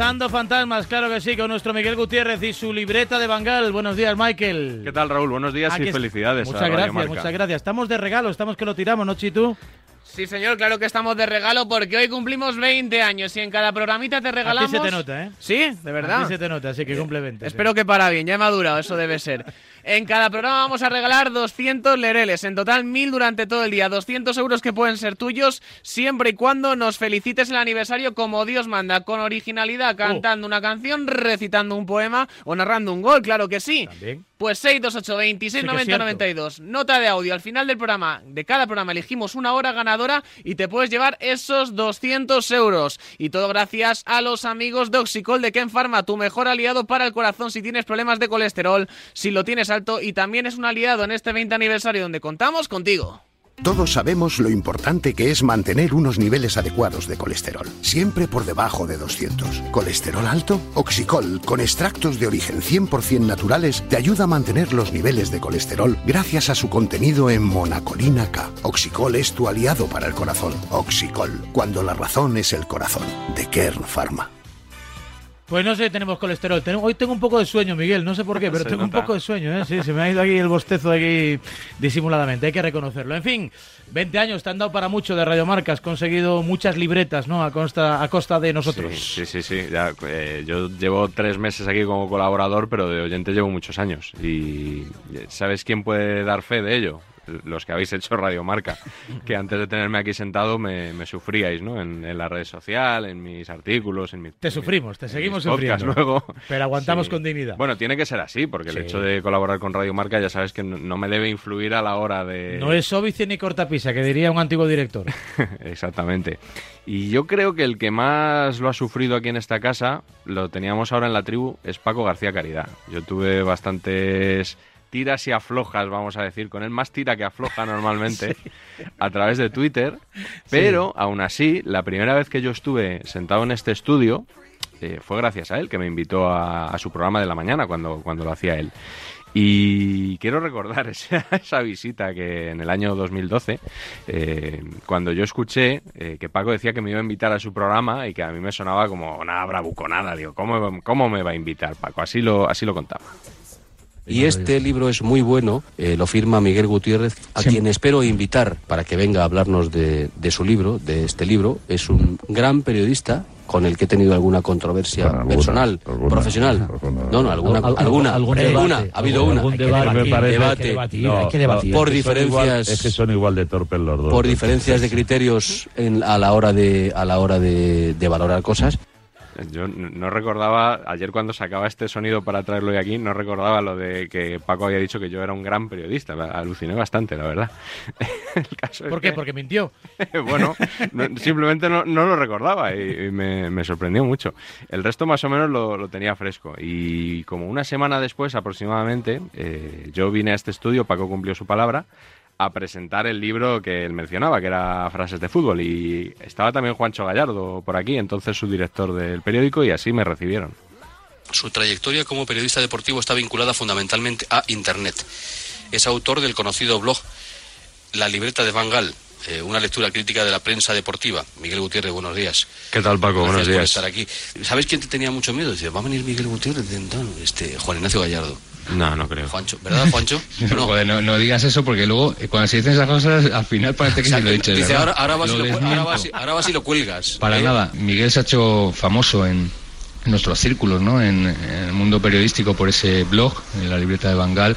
Cazando fantasmas, claro que sí, con nuestro Miguel Gutiérrez y su libreta de Bangal. Buenos días, Michael. ¿Qué tal, Raúl? Buenos días Aquí y es- felicidades. Muchas gracias, muchas gracias. Estamos de regalo, estamos que lo tiramos, ¿no, Chitu? Sí, señor, claro que estamos de regalo porque hoy cumplimos 20 años y en cada programita te A regalamos... ti se te nota, ¿eh? Sí, de A ti verdad. se te nota, así que cumple 20. sí. Espero que para bien, ya he madurado, eso debe ser. En cada programa vamos a regalar 200 lereles, en total 1000 durante todo el día, 200 euros que pueden ser tuyos siempre y cuando nos felicites el aniversario como Dios manda, con Oh. originalidad, cantando una canción, recitando un poema o narrando un gol, claro que sí. También. Pues 628 26 Sí que es 90 cierto. 92. Nota de audio. Al final del programa, de cada programa, elegimos una hora ganadora y te puedes llevar esos 200 euros. Y todo gracias a los amigos de Oxicol de Ken Pharma, tu mejor aliado para el corazón si tienes problemas de colesterol, si lo tienes alto y también es un aliado en este 20 aniversario donde contamos contigo. Todos sabemos lo importante que es mantener unos niveles adecuados de colesterol, siempre por debajo de 200. ¿Colesterol alto? Oxicol, con extractos de origen 100% naturales, te ayuda a mantener los niveles de colesterol gracias a su contenido en monacolina K. Oxicol es tu aliado para el corazón. Oxicol, cuando la razón es el corazón. De Kern Pharma. Pues no sé, tenemos colesterol. Hoy tengo un poco de sueño, Miguel, no sé por qué, pero Se tengo un poco de sueño, ¿eh? Sí, se me ha ido aquí el bostezo aquí disimuladamente, hay que reconocerlo. En fin, 20 años te han dado para mucho de Radiomarca, has conseguido muchas libretas, ¿no? A costa, a costa de nosotros. Sí, sí, sí. sí. Ya, eh, yo llevo tres meses aquí como colaborador, pero de oyente llevo muchos años. Y eh, ¿sabes quién puede dar fe de ello? Los que habéis hecho Radio Marca, que antes de tenerme aquí sentado me, me sufríais, ¿no? En, en la red social, en mis artículos, en mi, Te sufrimos, te seguimos sufriendo. luego. Pero aguantamos con dignidad. Bueno, tiene que ser así, porque Sí. el hecho de colaborar con Radio Marca ya sabes que no, no me debe influir a la hora de... No es óbice ni cortapisa, que diría un antiguo director. Exactamente. Y yo creo que el que más lo ha sufrido aquí en esta casa, lo teníamos ahora en la tribu, es Paco García Caridad. Yo tuve bastantes tiras y aflojas, vamos a decir, con él más tira que afloja normalmente a través de Twitter, pero aún así, la primera vez que yo estuve sentado en este estudio eh, fue gracias a él, que me invitó a, a su programa de la mañana cuando, cuando lo hacía él. Y quiero recordar esa, esa visita que en el año 2012, eh, cuando yo escuché eh, que Paco decía que me iba a invitar a su programa y que a mí me sonaba como una bravuconada. Digo, ¿cómo, cómo me va a invitar Paco? Así lo, así lo contaba. Y este libro es muy bueno, eh, lo firma Miguel Gutiérrez, a quien espero invitar para que venga a hablarnos de, de su libro, de este libro. Es un gran periodista con el que he tenido alguna controversia Alguna, personal, alguna, profesional. alguna. no, no, alguna, Al- al- alguna, algún debate, ha habido una. algún debate, hay que debatir, No, hay que debatir. Por igual- diferencias- es que son igual de torpes los dos. por diferencias de criterios en- a la hora de a la hora de, de valorar cosas. Yo no recordaba, ayer cuando sacaba este sonido para traerlo hoy aquí, no recordaba lo de que Paco había dicho que yo era un gran periodista. Me aluciné bastante, la verdad. El caso ¿Por qué? que- Porque mintió. bueno, no- simplemente no, no lo recordaba y, y me, me sorprendió mucho. El resto más o menos lo, lo tenía fresco. Y como una semana después aproximadamente, eh, yo vine a este estudio, Paco cumplió su palabra, a presentar el libro que él mencionaba, que era Frases de Fútbol. Y estaba también Juancho Gallardo por aquí, entonces su director del periódico, y así me recibieron. Su trayectoria como periodista deportivo está vinculada fundamentalmente a Internet. Es autor del conocido blog La libreta de Van Gaal, eh, una lectura crítica de la prensa deportiva. Miguel Gutiérrez, buenos días. ¿Qué tal, Paco? Gracias Buenos por días. estar aquí. ¿Sabes quién te tenía mucho miedo? Dice, va a venir Miguel Gutiérrez, no, este, Juan Ignacio Gallardo. No, no creo. Juancho, ¿verdad, Juancho? No, joder, no, no digas eso porque luego eh, cuando se dicen esas cosas al final parece que se lo he dicho. de Dice, verdad. ahora, ahora, vas y Lo lo, cu- ahora, desmiento. vas y, ahora vas y lo cuelgas. Para ¿eh? nada. Miguel se ha hecho famoso en, en nuestros círculos, ¿no? En, en el mundo periodístico por ese blog, en la libreta de Bangal,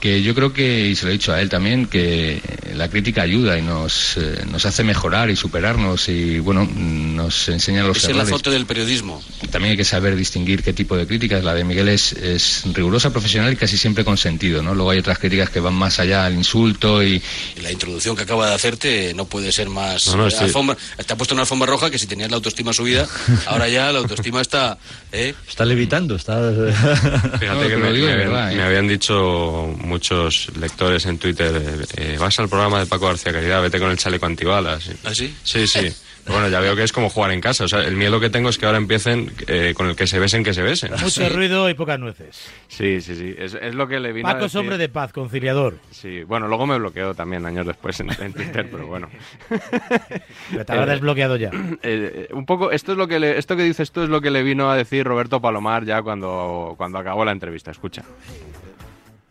que yo creo que, y se lo he dicho a él también, que la crítica ayuda y nos, eh, nos hace mejorar y superarnos y, bueno, nos enseña los Es el errores. azote del periodismo. También hay que saber distinguir qué tipo de críticas. La de Miguel es, es rigurosa, profesional y casi siempre con sentido, ¿no? Luego hay otras críticas que van más allá al insulto y, Y la introducción que acaba de hacerte no puede ser más. No, no, eh, sí. alfombra- te ha puesto una alfombra roja que si tenías la autoestima subida, ahora ya la autoestima está. ¿eh? Está levitando, está... Fíjate No, que me, digo me habían, verdad, ¿eh? me habían dicho muchos lectores en Twitter, eh, eh, vas al programa de Paco García Caridad, vete con el chaleco antibalas. ¿Ah, sí? Sí, sí. Bueno, ya veo que es como jugar en casa. O sea, el miedo que tengo es que ahora empiecen eh, con el que se besen, que se besen. Mucho ruido y pocas nueces. Sí, sí, sí. Es, es lo que le vino Paco a es hombre de paz, conciliador. Sí, bueno, luego me bloqueó también años después en, en Twitter, pero bueno. Pero te habrá Eh, desbloqueado ya. Eh, un poco, esto es lo que le- esto que dices tú es lo que le vino a decir Roberto Palomar ya cuando, cuando acabó la entrevista. Escucha.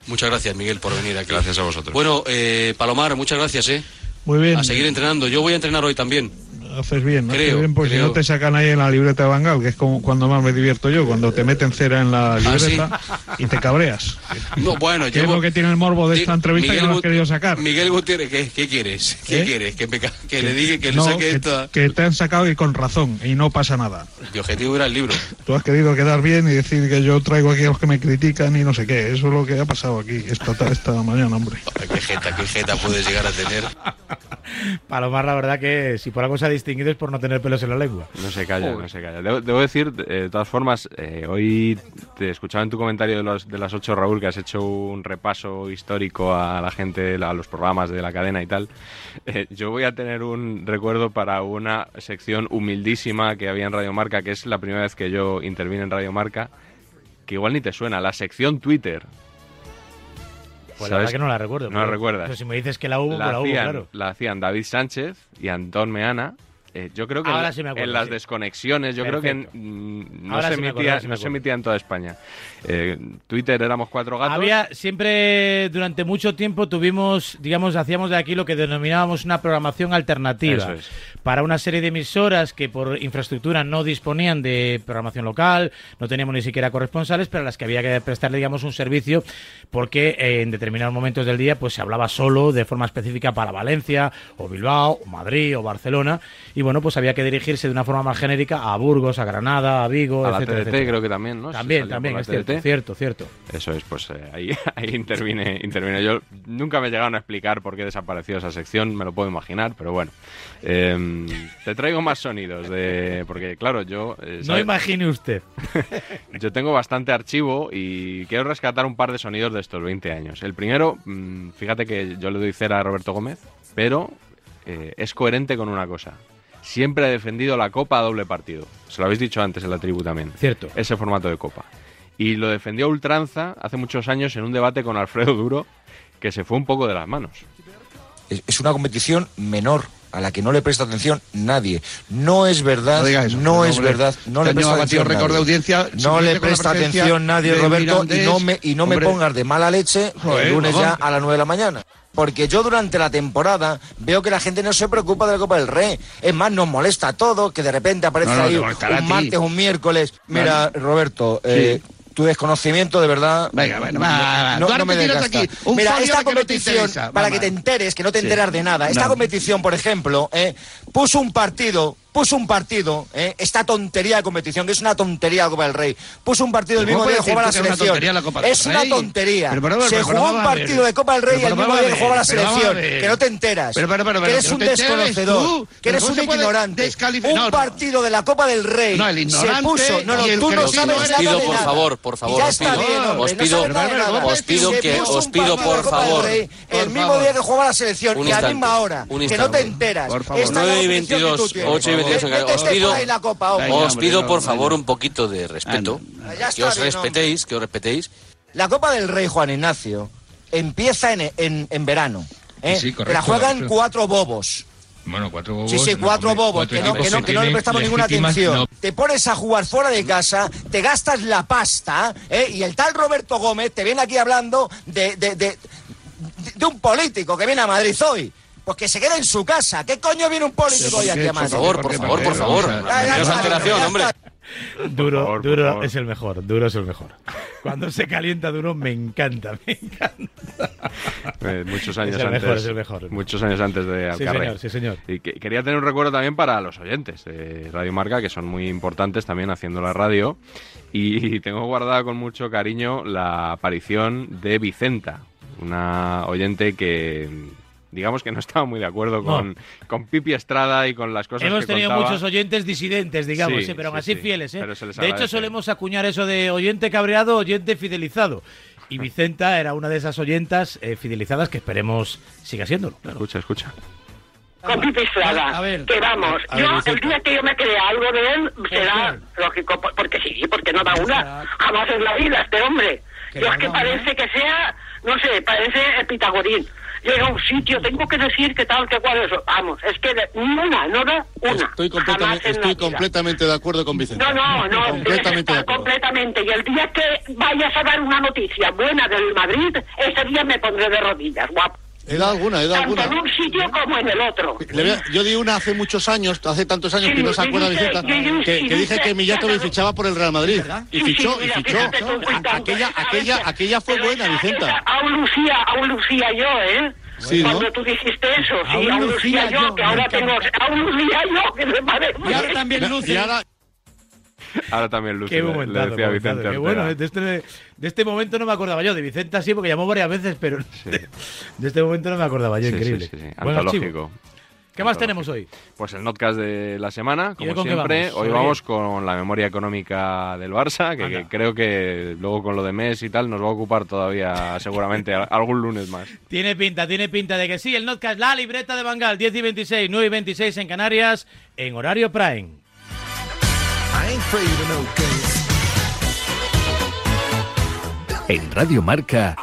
Muchas gracias, Miguel, por venir aquí. Gracias a vosotros. Bueno, eh, Palomar, muchas gracias, ¿eh? Muy bien. A seguir entrenando. Yo voy a entrenar hoy también. Haces bien, haces Creo, bien, pues si creo. no te sacan ahí en la libreta de Bangal, que es como cuando más me divierto yo, cuando te meten cera en la ¿Ah, libreta y te cabreas. No, bueno, ¿Qué es llevo- lo que tiene el morbo de esta entrevista que no has querido sacar? Miguel Gutiérrez, ¿qué, qué quieres? ¿Qué ¿Eh? quieres? Que, me ca- que le diga que le No, saque que, esta. que te han sacado y con razón, y no pasa nada. Mi objetivo era el libro. Tú has querido quedar bien y decir que yo traigo aquí a los que me critican y no sé qué. Eso es lo que ha pasado aquí esta, ta- esta mañana, hombre. ¿Qué jeta, qué jeta puedes llegar a tener? Palomar, la verdad que si por algo se ha distinguido es por no tener pelos en la lengua. No se calla, no se calla. Debo, debo decir, eh, de todas formas, eh, hoy te escuchaba en tu comentario de, los, de las 8, Raúl, que has hecho un repaso histórico a la gente, a los programas de la cadena y tal. Eh, yo voy a tener un recuerdo para una sección humildísima que había en Radio Marca, que es la primera vez que yo intervine en Radio Marca, que igual ni te suena, la sección Twitter. Pues la ¿Sabes? verdad que no la recuerdo. No la recuerdas. Pero si me dices que la hubo, pues la, la hubo, hacían, claro. la hacían David Sánchez y Antón Meana. Eh, yo creo que Ahora en, sí me acuerdo, en las sí. desconexiones, yo creo que mm, no, se, sí acuerdo, emitía, no se emitía en toda España. Eh, Twitter éramos cuatro gatos. Había siempre, durante mucho tiempo, tuvimos, digamos, hacíamos de aquí lo que denominábamos una programación alternativa. Es. Para una serie de emisoras que por infraestructura no disponían de programación local, no teníamos ni siquiera corresponsales, pero a las que había que prestarle, digamos, un servicio, porque eh, en determinados momentos del día, pues se hablaba solo de forma específica para Valencia, o Bilbao, o Madrid, o Barcelona, y bueno, pues había que dirigirse de una forma más genérica a Burgos, a Granada, a Vigo, a la etcétera, TDT etcétera. creo que también, ¿no? También, también, es cierto, cierto, cierto. Eso es, pues eh, ahí, ahí intervine, intervine. Yo nunca me llegaron a explicar por qué desapareció esa sección, me lo puedo imaginar, pero bueno. Em, te traigo más sonidos, de porque claro, yo... eh, No imagine usted. Yo tengo bastante archivo y quiero rescatar un par de sonidos de estos 20 años. El primero, mm, fíjate que yo le doy cera a Roberto Gómez, pero eh, es coherente con una cosa. Siempre ha defendido la Copa a doble partido. Se lo habéis dicho antes en la tribu también. Cierto. Ese formato de Copa. Y lo defendió a ultranza hace muchos años en un debate con Alfredo Duro que se fue un poco de las manos. Es, una competición menor a la que no le presta atención nadie. No es verdad, No eso, es hombre, verdad, no este le año presta atención récord de nadie. audiencia No le presta atención nadie, Roberto, y no me, y no me pongas de mala leche Joder, el lunes ya a las 9 de la mañana. Porque yo durante la temporada veo que la gente no se preocupa de la Copa del Rey. Es más, nos molesta todo, que de repente aparece No, no, ahí un a martes, un miércoles. Mira, Roberto, eh, tu desconocimiento de verdad. Venga, bueno, va, va, va. no, no me desgasta. aquí un Mira, esta que no competición, para que te enteres, que no te Sí. enteras de nada. Esta No. competición, por ejemplo, eh, puso un partido, puso un partido, eh, esta tontería de competición, que es una tontería la Copa del Rey. Puso un partido el ¿Cómo mismo día que jugaba la es una selección. tontería la es una tontería. Pero, pero, pero, Se jugó un partido de Copa del Rey el mismo día que jugaba la selección. Que no te enteras. Pero, pero, pero, que eres un desconocedor. Que eres ¿cómo un ignorante. Un partido de la Copa del Rey No, el se puso. No, no, tú no sabes sabe. nada Os pido, de por favor, por favor, Ya os está pido. bien, Os pido- os que- os pido, por favor. El mismo día que jugaba la selección y a la misma hora. Que no te enteras. Por favor. Esta es la 9 y competición que 22, tú tienes. 8 y 22 en Métete cada- os pido- por ahí la copa, hombre. Venga, Os hombre, pido, no, por no, favor, no. un poquito de respeto. Ah, Que os respetéis, que os respetéis. La Copa del Rey Juan Ignacio empieza en, en, en verano. ¿eh? Sí, correcto, la juegan cuatro bobos. Bueno, cuatro bobos. Sí, sí, no, cuatro hombre, bobos, cuatro que no, que no, que no le prestamos ninguna atención. no. Te pones a jugar fuera de casa, te gastas la pasta, ¿eh? y el tal Roberto Gómez te viene aquí hablando de, de, de, de un político que viene a Madrid hoy. Pues que se quede en su casa. ¿Qué coño viene un político hoy aquí a Por favor, por favor, por favor. Alteración, hombre. Duro, favor, duro es el mejor, duro es el mejor. Cuando se calienta duro me encanta, me encanta. Eh, muchos años Es el antes. mejor, es el mejor. Muchos años antes de Sí, señor, sí, señor. Y que- quería tener un recuerdo también para los oyentes de Radio Marca, que son muy importantes también haciendo la radio. Y tengo guardada con mucho cariño la aparición de Vicenta, una oyente que digamos que no estaba muy de acuerdo No. con, con Pipi Estrada y con las cosas Hemos que tenido contaba. muchos oyentes disidentes, digamos, Sí, sí, pero aún sí, así sí. fieles. ¿eh? Pero se les De hecho, solemos acuñar eso de oyente cabreado, oyente fidelizado. Y Vicenta era una de esas oyentas eh, fidelizadas que esperemos siga siéndolo. claro. Escucha, escucha. con Pipi Estrada. A ver. Que vamos, A ver, yo el día que yo me crea algo de él será lógico, por- porque sí, porque no da una. Jamás en la vida este hombre. Yo no es que da una. parece que sea, no sé, parece el Pitagorín. Llega a un sitio, tengo que decir que tal, que cual eso. Vamos, es que de- una, no da una. Estoy completamente, estoy de acuerdo con Vicente. No, no, no, Completamente de está acuerdo. completamente. Y el día que vayas a dar una noticia buena del Madrid, ese día me pondré de rodillas, guapo. He dado alguna, he dado Tanto alguna. en un sitio como en el otro. Le voy a- yo di una hace muchos años, hace tantos años que no se Sí, acuerda Vicenta, que, que dije que Mijatovic fichaba por el Real Madrid. Y Sí, fichó, sí, y mira, fichó. fíjate tú, Aquella, aquella, aquella fue Pero buena, esa- Vicenta. Aún lucía, aún lucía yo, ¿eh? Sí, ¿no? Cuando tú dijiste eso, sí, Aún lucía lucía yo, yo, que ahora me tengo... Aún lucía yo, que me parece... Y ahora también luce. Y ahora, Ahora también Lucy Qué le- decía. Vicente Qué Ortega. bueno, de este, de este momento no me acordaba yo. De Vicenta sí, porque llamó varias veces, pero de, de este momento no me acordaba yo. Sí, Increíble. sí, sí, sí. Bueno, Antológico. ¿Qué más tenemos hoy? Pues el notcast de la semana, ¿Y hoy como siempre. vamos? Hoy vamos con la memoria económica del Barça, que, que creo que luego con lo de mes y tal nos va a ocupar todavía seguramente algún lunes más. Tiene pinta, tiene pinta de que sí. El Notcast, la libreta de Bangal, 10 y 26, 9 y 26 en Canarias, en horario Prime. En Radio Marca,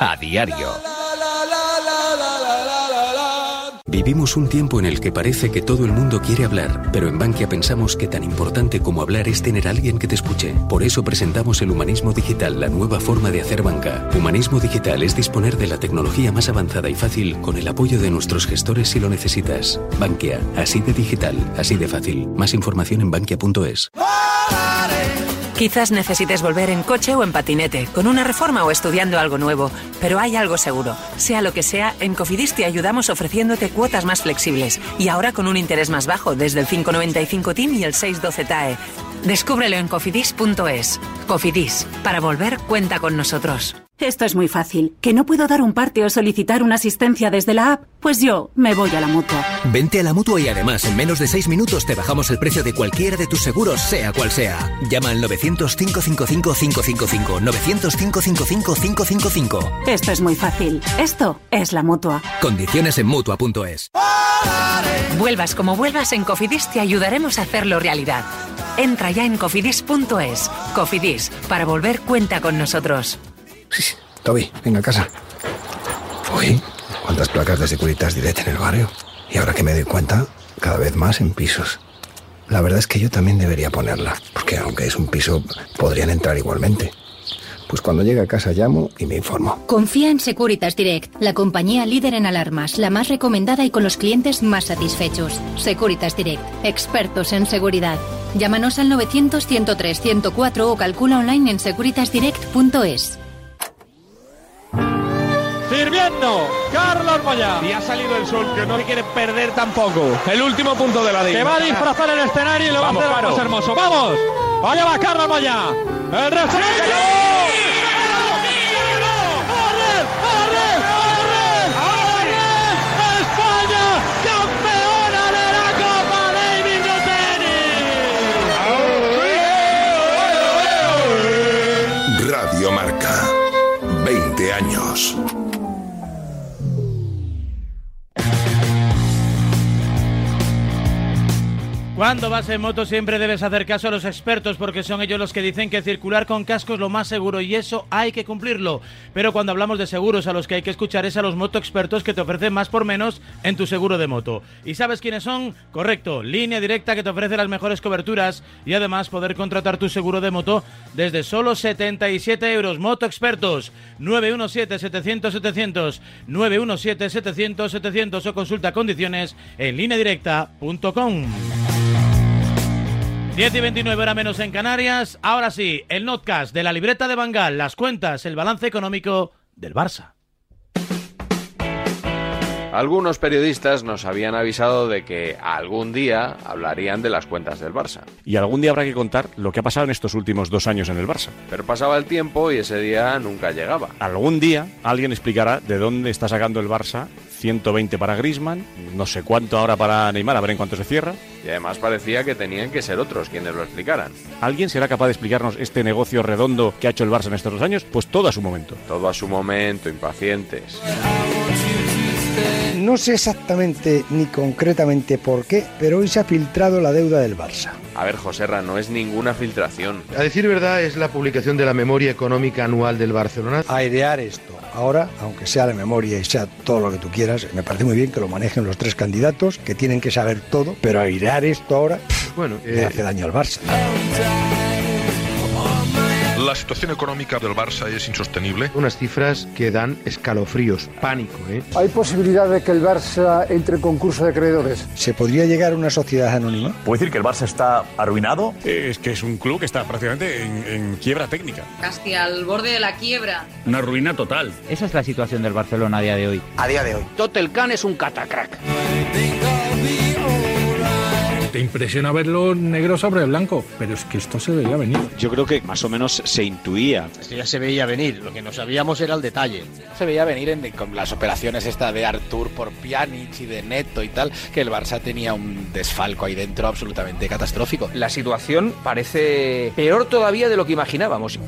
a diario. Vivimos un tiempo en el que parece que todo el mundo quiere hablar, pero en Bankia pensamos que tan importante como hablar es tener a alguien que te escuche. Por eso presentamos el Humanismo Digital, la nueva forma de hacer banca. Humanismo Digital es disponer de la tecnología más avanzada y fácil con el apoyo de nuestros gestores si lo necesitas. Bankia, así de digital, así de fácil. Más información en bankia.es. Quizás necesites volver en coche o en patinete, con una reforma o estudiando algo nuevo, pero hay algo seguro. Sea lo que sea, en Cofidis te ayudamos ofreciéndote cuotas más flexibles y ahora con un interés más bajo desde el 595 TIN y el 612 TAE. Descúbrelo en cofidis.es. Cofidis, para volver cuenta con nosotros. Esto es muy fácil. ¿Que no puedo dar un parte o solicitar una asistencia desde la app? Pues yo me voy a la mutua. Vente a la mutua y además en menos de 6 minutos te bajamos el precio de cualquiera de tus seguros, sea cual sea. Llama al 900-555-555. 900-555-555. Esto es muy fácil. Esto es la mutua. Condiciones en mutua.es. Vuelvas como vuelvas, en Cofidis te ayudaremos a hacerlo realidad. Entra ya en cofidis.es. Cofidis, para volver cuenta con nosotros. Toby, venga a casa. Uy, cuántas placas de Securitas Direct en el barrio. Y ahora que me doy cuenta, cada vez más en pisos. La verdad es que yo también debería ponerla, porque aunque es un piso, podrían entrar igualmente. Pues cuando llegue a casa llamo y me informo. Confía en Securitas Direct, la compañía líder en alarmas, la más recomendada y con los clientes más satisfechos. Securitas Direct, expertos en seguridad. Llámanos al 900-103-104 o calcula online en securitasdirect.es. Sirviendo, Carlos Moya. Y ha salido el sol, que no quiere perder tampoco. El último punto de la liga. Que va a disfrazar el escenario y lo Vamos, va a hacer más hermoso. ¡Vamos! Allá va Carlos Moya. El. España, Cuando vas en moto siempre debes hacer caso a los expertos porque son ellos los que dicen que circular con casco es lo más seguro y eso hay que cumplirlo. Pero cuando hablamos de seguros a los que hay que escuchar es a los moto expertos que te ofrecen más por menos en tu seguro de moto. ¿Y sabes quiénes son? Correcto, línea directa que te ofrece las mejores coberturas y además poder contratar tu seguro de moto desde solo 77 euros. Moto expertos 917-700-700, 917-700-700 o consulta condiciones en lineadirecta.com. 10 y 29 hora menos en Canarias. Ahora sí, el notcast de la libreta de Bangal, las cuentas, el balance económico del Barça. Algunos periodistas nos habían avisado de que algún día hablarían de las cuentas del Barça. Y algún día habrá que contar lo que ha pasado en estos últimos dos años en el Barça. Pero pasaba el tiempo y ese día nunca llegaba. Algún día alguien explicará de dónde está sacando el Barça 120 para Grisman, no sé cuánto ahora para Neymar, a ver en cuánto se cierra. Y además parecía que tenían que ser otros quienes lo explicaran. ¿Alguien será capaz de explicarnos este negocio redondo que ha hecho el Barça en estos dos años? Pues todo a su momento. Todo a su momento, impacientes. No sé exactamente ni concretamente por qué, pero hoy se ha filtrado la deuda del Barça. A ver, Joserra, no es ninguna filtración. A decir verdad, es la publicación de la memoria económica anual del Barcelona. Airear esto. Ahora, aunque sea la memoria y sea todo lo que tú quieras, me parece muy bien que lo manejen los tres candidatos, que tienen que saber todo, pero airear esto ahora, bueno, le hace daño al Barça. La situación económica del Barça es insostenible. Unas cifras que dan escalofríos, pánico, ¿eh? ¿Hay posibilidad de que el Barça entre en concurso de acreedores? ¿Se podría llegar a una sociedad anónima? ¿Puede decir que el Barça está arruinado? Es que es un club que está prácticamente en, en quiebra técnica. Casi al borde de la quiebra. Una ruina total. Esa es la situación del Barcelona a día de hoy. A día de hoy. Totel Can es un catacrack. Te impresiona verlo negro sobre blanco, pero es que esto se veía venir. Yo creo que más o menos se intuía. Esto ya se veía venir, lo que no sabíamos era el detalle. Se veía venir en, con las operaciones esta de Artur por Pjanic y de Neto y tal, que el Barça tenía un desfalco ahí dentro absolutamente catastrófico. La situación parece peor todavía de lo que imaginábamos.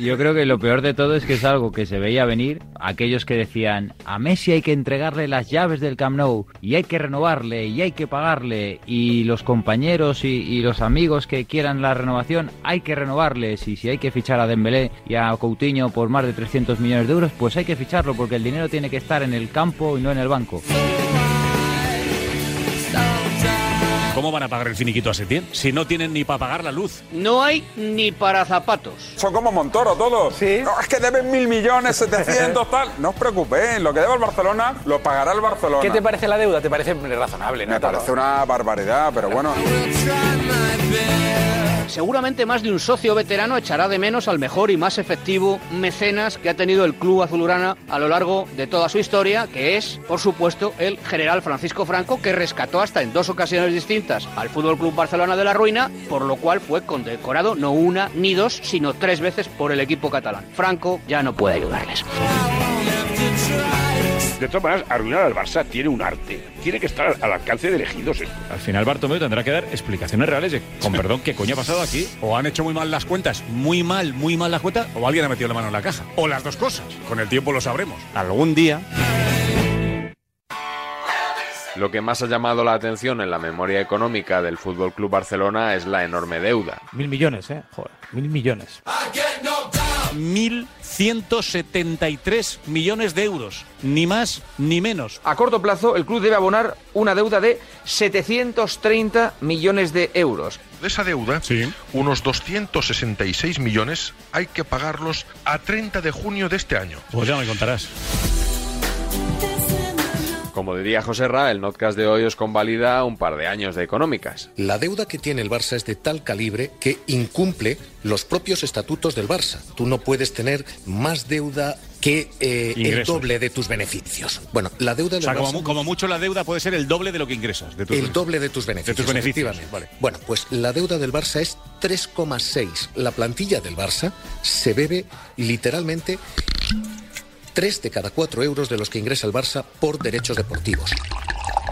Yo creo que lo peor de todo es que es algo que se veía venir. Aquellos que decían, a Messi hay que entregarle las llaves del Camp Nou y hay que renovarle y hay que pagarle y los compañeros y, los amigos que quieran la renovación hay que renovarles y si hay que fichar a Dembélé y a Coutinho por más de 300 millones de euros, pues hay que ficharlo porque el dinero tiene que estar en el campo y no en el banco. ¿Cómo van a pagar el finiquito a Setién si no tienen ni para pagar la luz? No hay ni para zapatos. Son como Montoro todos. Sí. No, es que deben mil millones, setecientos, tal. No os preocupéis, lo que debe el Barcelona lo pagará el Barcelona. ¿Qué te parece la deuda? ¿Te parece razonable? ¿no? Me parece una barbaridad, pero bueno. Seguramente más de un socio veterano echará de menos al mejor y más efectivo mecenas que ha tenido el club azulurana a lo largo de toda su historia, que es, por supuesto, el general Francisco Franco, que rescató hasta en dos ocasiones distintas al Fútbol Club Barcelona de la ruina, por lo cual fue condecorado no una ni dos, sino tres veces por el equipo catalán. Franco ya no puede ayudarles. De todas maneras, arruinar al Barça tiene un arte. Tiene que estar al alcance de elegidos esto. Al final Bartomeu tendrá que dar explicaciones reales de, con perdón, ¿qué coño ha pasado aquí? O han hecho muy mal las cuentas, muy mal, muy mal las cuentas, o alguien ha metido la mano en la caja. O las dos cosas. Con el tiempo lo sabremos. Algún día Lo que más ha llamado la atención en la memoria económica del Fútbol Club Barcelona es la enorme deuda. Mil millones, ¿eh? Joder, mil millones. 1.173 millones de euros. Ni más ni menos. A corto plazo, el club debe abonar una deuda de 730 millones de euros. De esa deuda, unos 266 millones hay que pagarlos a 30 de junio de este año. Pues ya me contarás. Como diría José Ra, el notcast de hoy os convalida un par de años de económicas. La deuda que tiene el Barça es de tal calibre que incumple los propios estatutos del Barça. Tú no puedes tener más deuda que eh, el doble de tus beneficios. Bueno, la deuda O del sea, como, Barça... como mucho la deuda puede ser el doble de lo que ingresas. De tus El doble de tus beneficios. De tus beneficios. efectivamente. Bueno, pues la deuda del Barça es 3,6. La plantilla del Barça se bebe literalmente 3 de cada 4 euros de los que ingresa el Barça por derechos deportivos.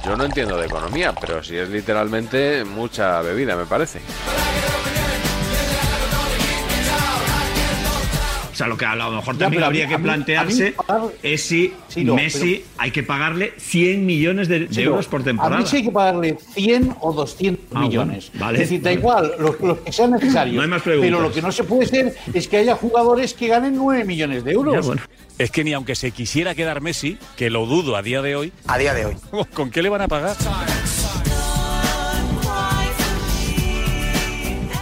Yo no entiendo de economía, pero si es literalmente mucha bebida, me parece. Sea, lo que a lo mejor también a habría mí- que a mí- plantearse a mí pagar- es si Sí, no, Messi hay que pagarle 100 millones de, euros por A temporada. mí sí hay que pagarle 100 o 200 Ah, millones. bueno, vale, es decir, da vale. igual, lo, lo que sea necesario. No hay más preguntas. Pero lo que no se puede ser es que haya jugadores que ganen 9 millones de euros. Ya, bueno. Es que ni aunque se quisiera quedar Messi, que lo dudo a día de hoy. A día de hoy. ¿Con qué le van a pagar?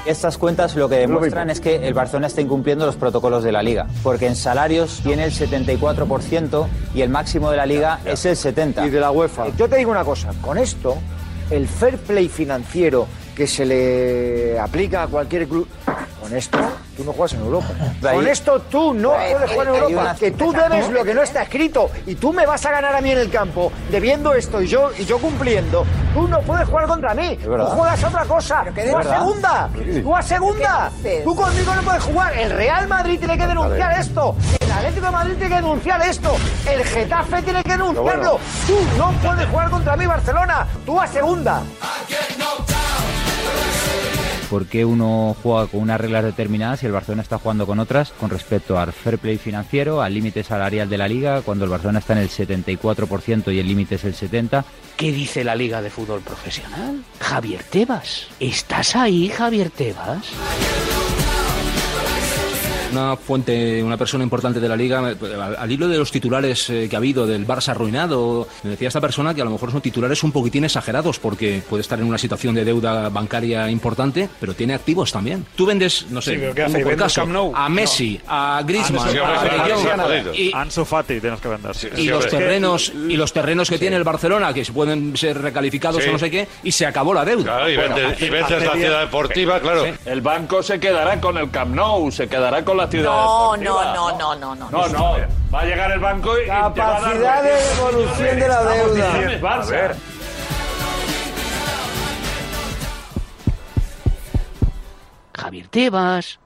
Estas cuentas lo que demuestran es que el Barcelona está incumpliendo los protocolos de la liga, porque en salarios tiene el 74% y el máximo de la liga es el 70%. Y de la UEFA. Yo te digo una cosa, con esto, el fair play financiero que se le aplica a cualquier club, con esto Tú no juegas en Europa. Con esto tú no Pues, puedes jugar en Europa. Que tú debes lo que no está escrito. Y tú me vas a ganar a mí en el campo debiendo esto y yo, y yo cumpliendo. Tú no puedes jugar contra mí. Tú juegas otra cosa. Tú a segunda. Tú a segunda. Tú conmigo no puedes jugar. El Real Madrid tiene que denunciar esto. El Atlético de Madrid tiene que denunciar esto. El Getafe tiene que denunciarlo. Tú no puedes jugar contra mí, Barcelona. Tú a segunda. ¿Por qué uno juega con unas reglas determinadas y el Barcelona está jugando con otras con respecto al fair play financiero, al límite salarial de la liga, cuando el Barcelona está en el 74% y el límite es el 70%? ¿Qué dice la Liga de Fútbol Profesional? Javier Tebas. ¿Estás ahí, Javier Tebas? Una fuente, una persona importante de la liga, eh, al, al hilo de los titulares eh, que ha habido del Barça arruinado, me decía esta persona que a lo mejor son titulares un poquitín exagerados porque puede estar en una situación de deuda bancaria importante, pero tiene activos también. Tú vendes, no sé, Sí, por ¿Vende caso, a Messi, a Griezmann, Sí, a hombre, De sí, Jong, sí, y, Ansu Fati tienes que vender. y los terrenos y los terrenos que tiene el Barcelona que se pueden ser recalificados Sí. o no sé qué y se acabó la deuda. Claro, y Bueno, vendes- hace- y vences hace la ciudad deportiva, claro. Sí. El banco se quedará con el Camp Nou, se quedará con la ciudad No, no, no, no, no, no. No, no. Va a llegar el banco y. Capacidad de devolución de la deuda. A ver. Javier Tebas.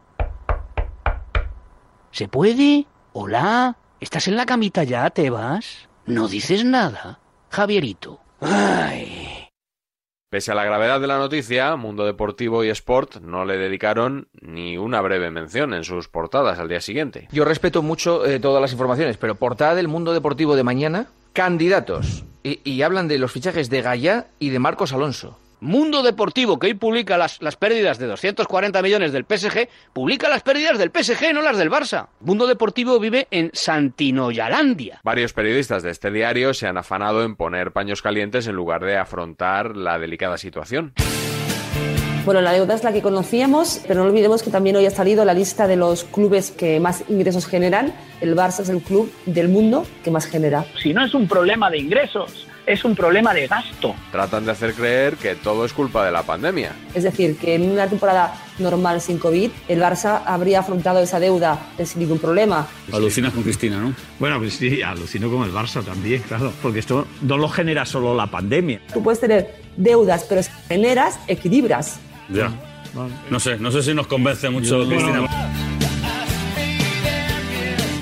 ¿Se puede? Hola. ¿Estás en la camita ya, Tebas? No dices nada, Javierito. Ay. Pese a la gravedad de la noticia, Mundo Deportivo y Sport no le dedicaron ni una breve mención en sus portadas al día siguiente. Yo respeto mucho eh, todas las informaciones, pero portada del mundo deportivo de mañana, candidatos. Y, hablan de los fichajes de Gallá y de Marcos Alonso. Mundo Deportivo, que hoy publica las, las pérdidas de 240 millones del PSG, publica las pérdidas del PSG, no las del Barça. Mundo Deportivo vive en Santinoyalandia. Varios periodistas de este diario se han afanado en poner paños calientes en lugar de afrontar la delicada situación. Bueno, la deuda es la que conocíamos, pero no olvidemos que también hoy ha salido la lista de los clubes que más ingresos generan. El Barça es el club del mundo que más genera. Si no es un problema de ingresos, es un problema de gasto. Tratan de hacer creer que todo es culpa de la pandemia. Es decir, que en una temporada normal sin COVID, el Barça habría afrontado esa deuda sin ningún problema. Alucinas con Cristina, ¿no? Bueno, pues sí, alucino con el Barça también, claro, porque esto no lo genera solo la pandemia. Tú puedes tener deudas, pero si generas, equilibras. Ya. No sé, no sé si nos convence mucho Cristina.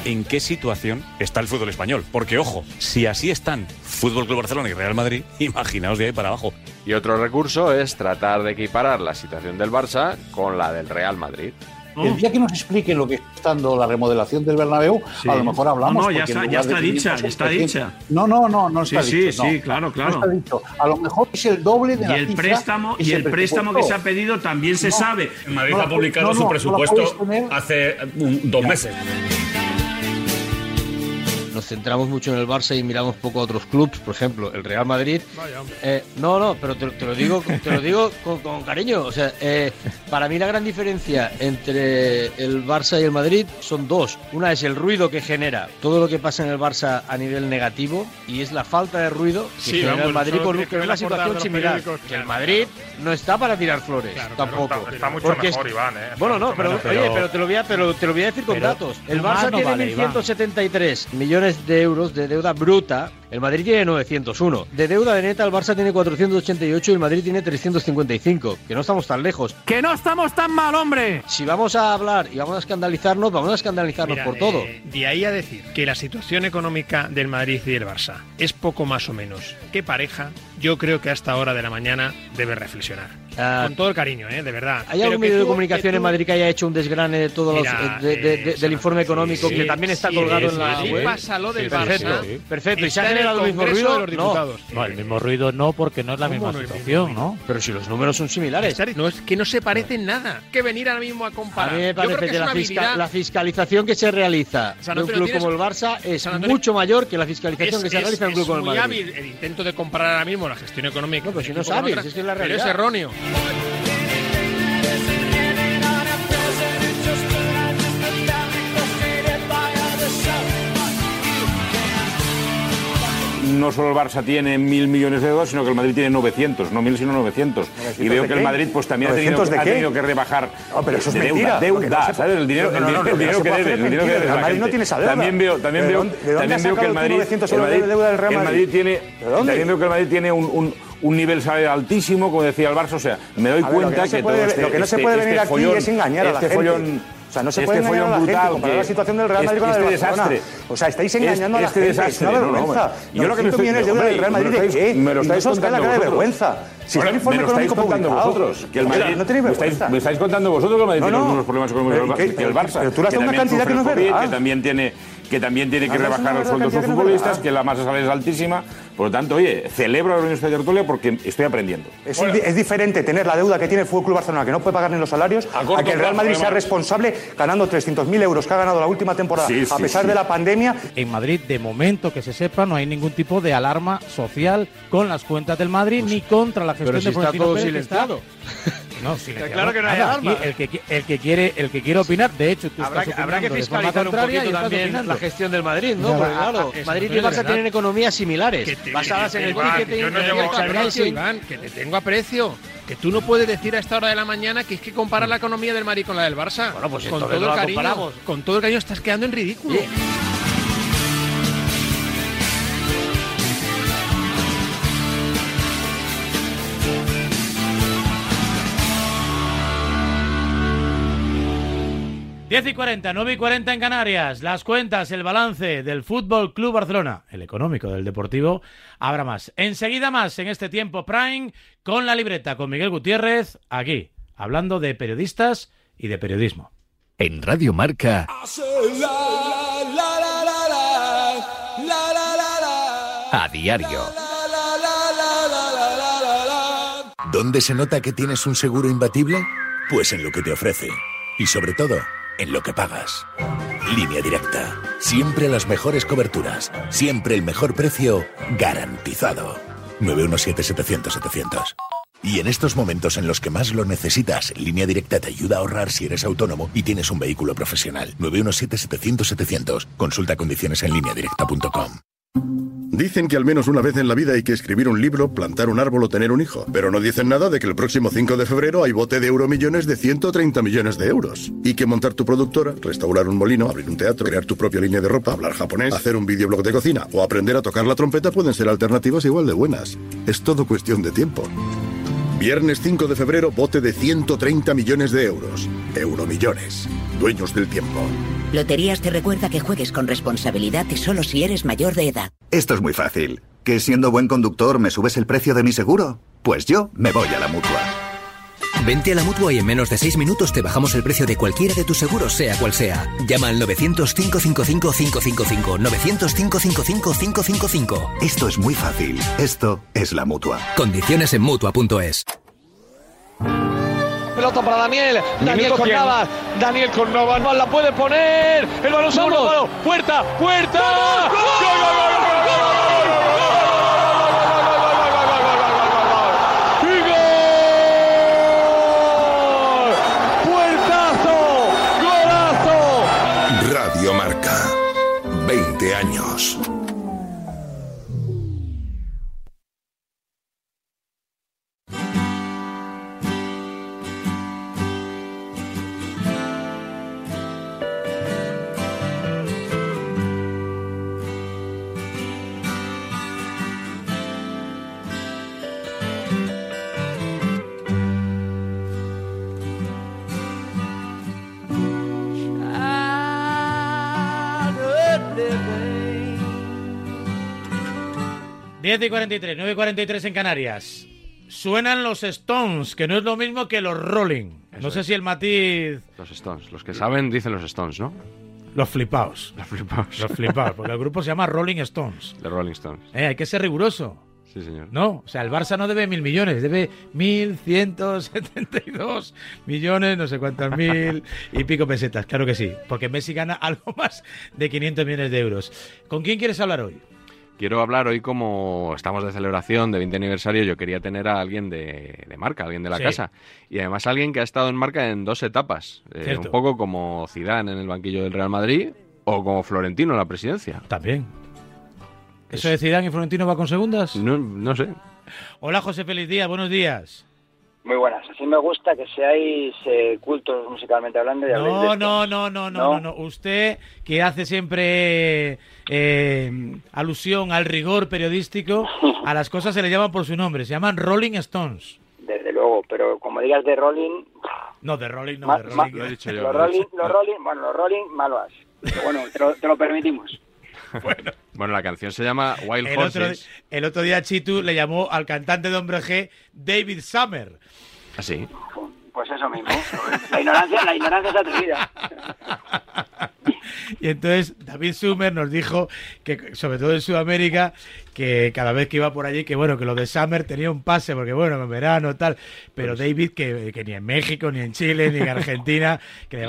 ¿En qué situación está el fútbol español? Porque, ojo, si así están Fútbol Club Barcelona y Real Madrid, imaginaos de ahí para abajo. Y otro recurso es tratar de equiparar la situación del Barça con la del Real Madrid. El día que nos expliquen lo que está dando la remodelación del Bernabéu, Sí. a lo mejor hablamos. No, no, ya está- ya está dicha, 500, ya está 700. dicha. No, no, no, no Sí, está sí, dicho. sí, no. claro, claro. No está dicho. A lo mejor es el doble de Y la el préstamo, y el préstamo que se ha pedido también se sabe. Madrid no ha publicado no, su presupuesto hace mm, dos meses. Centramos mucho en el Barça y miramos poco a otros clubes, por ejemplo, el Real Madrid. Eh, no, no, pero te, te lo digo, te lo digo con, con cariño. O sea, eh, para mí la gran diferencia entre el Barça y el Madrid son dos. Una es el ruido que genera todo lo que pasa en el Barça a nivel negativo y es la falta de ruido que Sí, genera vamos, el Madrid con, que una situación similar. Que el Madrid no está para tirar flores, tampoco. Está, está mucho Porque mejor, es- Iván, ¿eh? Bueno, no, pero, menos. oye, pero te lo voy a, pero te lo voy a decir con Pero datos. El Barça no tiene vale, Iván. 1.173 millones de euros de deuda bruta. El Madrid tiene 901. De deuda de neta, el Barça tiene 488 y el Madrid tiene 355. Que no estamos tan lejos. ¡Que no estamos tan mal, hombre! Si vamos a hablar y vamos a escandalizarnos, vamos a escandalizarnos Mira, por todo. eh, de ahí a decir que la situación económica del Madrid y del Barça es poco más o menos que pareja, yo creo que a esta hora de la mañana debe reflexionar. Ah, Con todo el cariño, ¿eh? de verdad. ¿Hay Pero algún medio de comunicación en Madrid que haya hecho un desgrane de todos Mira, los, eh, de- de- de- del informe económico sí, que también está sí, colgado sí, en la sí, web? pasa lo del perfecto, Barça, perfecto. ¿Y se ha generado el mismo ruido? de los diputados. No, el mismo ruido no, porque no es la misma no es situación, ¿no? Pero si los números son similares. No, es que no se parecen nada. Que venir ahora mismo a A comparar. mí me parece que que, es la, fisca- fiscalización que se realiza de un club como el Barça es mucho mayor que la fiscalización que se es- realiza en un es club como el muy Madrid. hábil el intento de comparar ahora mismo la gestión económica. No, pero si no con sabes, es que es la Pero realidad. es erróneo. No solo el Barça tiene mil millones de euros, sino que el Madrid tiene 900, no mil, sino 900. Y veo que el qué? Madrid pues también ha tenido, ¿900 de ha tenido que rebajar No, pero eso es de mentira, deuda, no se- ¿sabes? El dinero, No, el el que debe, el dinero que debe el Madrid no tiene esa deuda. También veo, también ¿De veo, dónde- de dónde también veo que el Madrid, 900 el Madrid, el tiene, ¿De dónde? también veo que el Madrid tiene un, un, nivel salarial altísimo, como decía el Barça, o sea, me doy A ver, lo que cuenta no que, puede- todo este, lo que no se este- puede este venir aquí follón- es engañar a la este gente. follón- O sea, no se este puede engañar a la gente, brutal la situación del Real Madrid con la este del desastre. O sea, estáis engañando a la gente, desastre, es una no. Yo lo que me 900 estoy- millones de euros del Real Madrid, ¿de estáis- qué? me lo estáis la contando cara de vosotros. vergüenza. Si me lo estáis contando vosotros. Que el Madrid, no tenéis me, estáis, vergüenza. me estáis contando vosotros que el Madrid tiene no. los mismos problemas económicos que el. Barça. Pero tú le has que dado una cantidad que no es verdad. Que también tiene que también tiene que Has dado rebajar una el sueldo de sus futbolistas, que la masa salarial es altísima. Por lo tanto, oye, celebro la reunión de tertulia porque estoy aprendiendo. Es, es diferente tener la deuda que tiene el Fútbol Club Barcelona, que no puede pagar ni los salarios, A que el Real Madrid sea responsable ganando 300.000 euros que ha ganado la última temporada, Sí, a sí, pesar sí. de la pandemia. En Madrid, de momento que se sepa, no hay ningún tipo de alarma social con las cuentas del Madrid ni contra la gestión Pero si de está todo Pérez, que está- silenciado. No, claro que no hay alarma. el, que, el, que quiere, el que quiere opinar, de hecho, tú Habrá, estás que- habrá que fiscalizar un poquito también opinando. la gestión del Madrid, ¿no? Porque a- claro, a- eso Madrid y es Barça tienen economías similares, te- basadas en el ticketing, yo no llevo el merchandising. Iván, que te tengo aprecio. Que tú no puedes decir a esta hora de la mañana que es que comparar la economía del Madrid con la del Barça. Bueno, pues con todo el cariño, con todo el cariño estás quedando en ridículo. 10 y 40, 9 y 40 en Canarias. Las cuentas, el balance del Fútbol Club Barcelona, el económico del Deportivo, habrá más. Enseguida más en este tiempo Prime con la libreta con Miguel Gutiérrez, aquí, hablando de periodistas y de periodismo. En Radio Marca, a diario. ¿Dónde se nota que tienes un seguro imbatible? Pues en lo que te ofrece. Y sobre todo, en lo que pagas. Línea directa. Siempre las mejores coberturas. Siempre el mejor precio garantizado. 917-700-700. Y en estos momentos en los que más lo necesitas, Línea Directa te ayuda a ahorrar si eres autónomo y tienes un vehículo profesional. 917-700-700. Consulta condiciones en lineadirecta.com. Dicen que al menos una vez en la vida hay que escribir un libro, plantar un árbol o tener un hijo. Pero no dicen nada de que el próximo 5 de febrero hay bote de euromillones de 130 millones de euros. Y que montar tu productora, restaurar un molino, abrir un teatro, crear tu propia línea de ropa, hablar japonés, hacer un videoblog de cocina o aprender a tocar la trompeta pueden ser alternativas igual de buenas. Es todo cuestión de tiempo. Viernes 5 de febrero, bote de 130 millones de euros. Euromillones. Dueños del tiempo. Loterías te recuerda que juegues con responsabilidad y solo si eres mayor de edad. Esto es muy fácil. ¿Que siendo buen conductor me subes el precio de mi seguro? Pues yo me voy a la mutua. Vente a la mutua y en menos de 6 minutos te bajamos el precio de cualquiera de tus seguros, sea cual sea. Llama al 900-555-555. 900-555-555. Esto es muy fácil. Esto es la mutua. Condiciones en mutua.es. Pelota para Daniel, Daniel con. Navas, Daniel con Navas, no la puede poner, el balón solo, puerta, puerta, ¡Gol, gol, gol, нож. 10 y 43, 9 y 43 en Canarias. Suenan los Stones, que no es lo mismo que los Rolling. no sé si el matiz... Los Stones. Los que saben dicen los Stones, ¿no? Los flipaos. Los flipaos. Los flipaos, porque el grupo se llama Rolling Stones. De Rolling Stones. Eh, hay que ser riguroso. Sí, señor. No, o sea, el Barça no debe mil millones, debe mil ciento setenta y dos millones, no sé cuántas mil y pico pesetas, claro que sí, porque Messi gana algo más de 500 millones de euros. ¿Con quién quieres hablar hoy? Quiero hablar hoy como estamos de celebración de 20 aniversario, yo quería tener a alguien de, de marca, alguien de la Sí. casa. Y además alguien que ha estado en marca en dos etapas. Eh, un poco como Zidane en el banquillo del Real Madrid o como Florentino en la presidencia. También. ¿Eso de Zidane y Florentino va con segundas? No, no sé. Hola, José Feliz Díaz, buenos días. Muy buenas. Así me gusta que seáis eh, cultos musicalmente hablando. Y habléis de No, esto. no, no, no, no, no, no. Usted que hace siempre eh, alusión al rigor periodístico, a las cosas se le llaman por su nombre, se llaman Rolling Stones. Desde luego, pero como digas de Rolling, No, de Rolling, no, ma- de ma- Rolling. los Rolling, los Rolling, bueno, los Rolling malos. Pero bueno, te lo, te lo permitimos. Bueno, la canción se llama Wild El otro, Horses. el otro día Chitu le llamó al cantante de Hombre G David Summer. Así. Pues eso mismo. La ignorancia, la ignorancia es atrevida. Y entonces David Summer nos dijo que, sobre todo en Sudamérica, que cada vez que iba por allí, que bueno, que lo de Summer tenía un pase, porque bueno, en verano tal, pero Pues David, que, que ni en México, ni en Chile, ni en Argentina, que le.